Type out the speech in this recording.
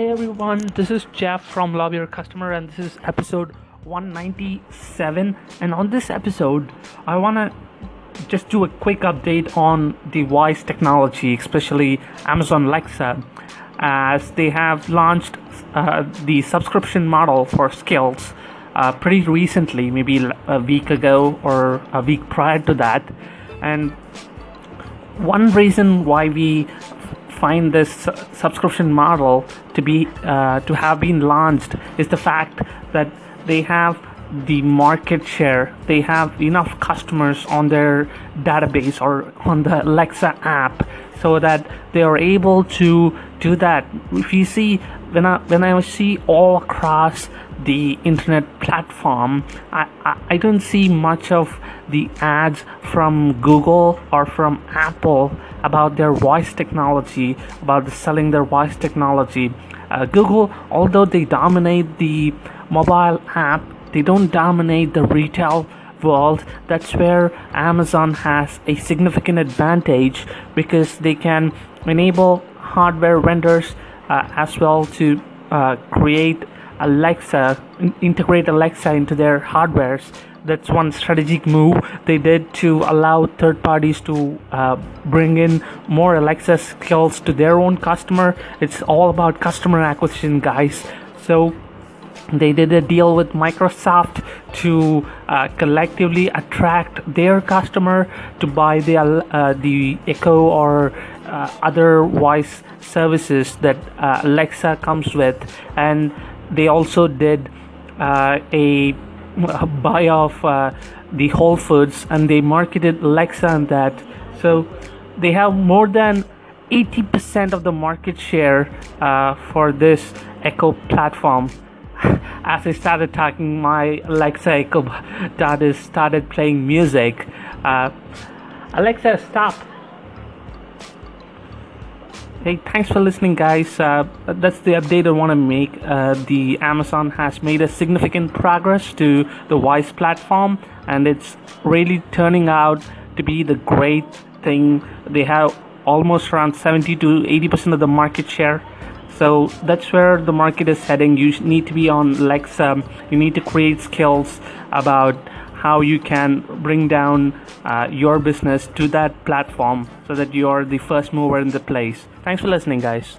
Hey everyone, this is Jeff from Love Your Customer, and this is episode 197. And on this episode, I want to just do a quick update on the voice technology, especially Amazon Alexa, as they have launched uh, the subscription model for skills uh, pretty recently, maybe a week ago or a week prior to that. And one reason why we find this subscription model to be uh, to have been launched is the fact that they have the market share. They have enough customers on their database or on the alexa app so that they are able to do that. If you see when i when i see all across the internet platform I, I, I don't see much of the ads from google or from apple about their voice technology about selling their voice technology. Uh, google although they dominate the mobile app they don't dominate the retail world. That's where amazon has a significant advantage because they can enable hardware vendors uh, as well to uh, create alexa integrate alexa into their hardwares that's one strategic move they did to allow third parties to uh, bring in more alexa skills to their own customer. It's all about customer acquisition guys. So they did a deal with Microsoft to uh, collectively attract their customer to buy the uh, the Echo or uh, other voice services that uh, Alexa comes with, and they also did uh, a, a, buy off uh, the Whole Foods, and they marketed Alexa and that. So they have more than 80% of the market share for this Echo platform as I started talking, my Alexa Echo Dot started playing music. Uh, Alexa, stop. Hey, thanks for listening, guys. Uh, that's the update I want to make. Uh, the Amazon has made a significant progress to the Wise platform, and it's really turning out to be the great thing. They have almost around 70 to 80 percent of the market share so that's where the market is heading you need to be on Alexa you need to create skills about how you can bring down uh, your business to that platform so that you're the first mover in the place. Thanks for listening guys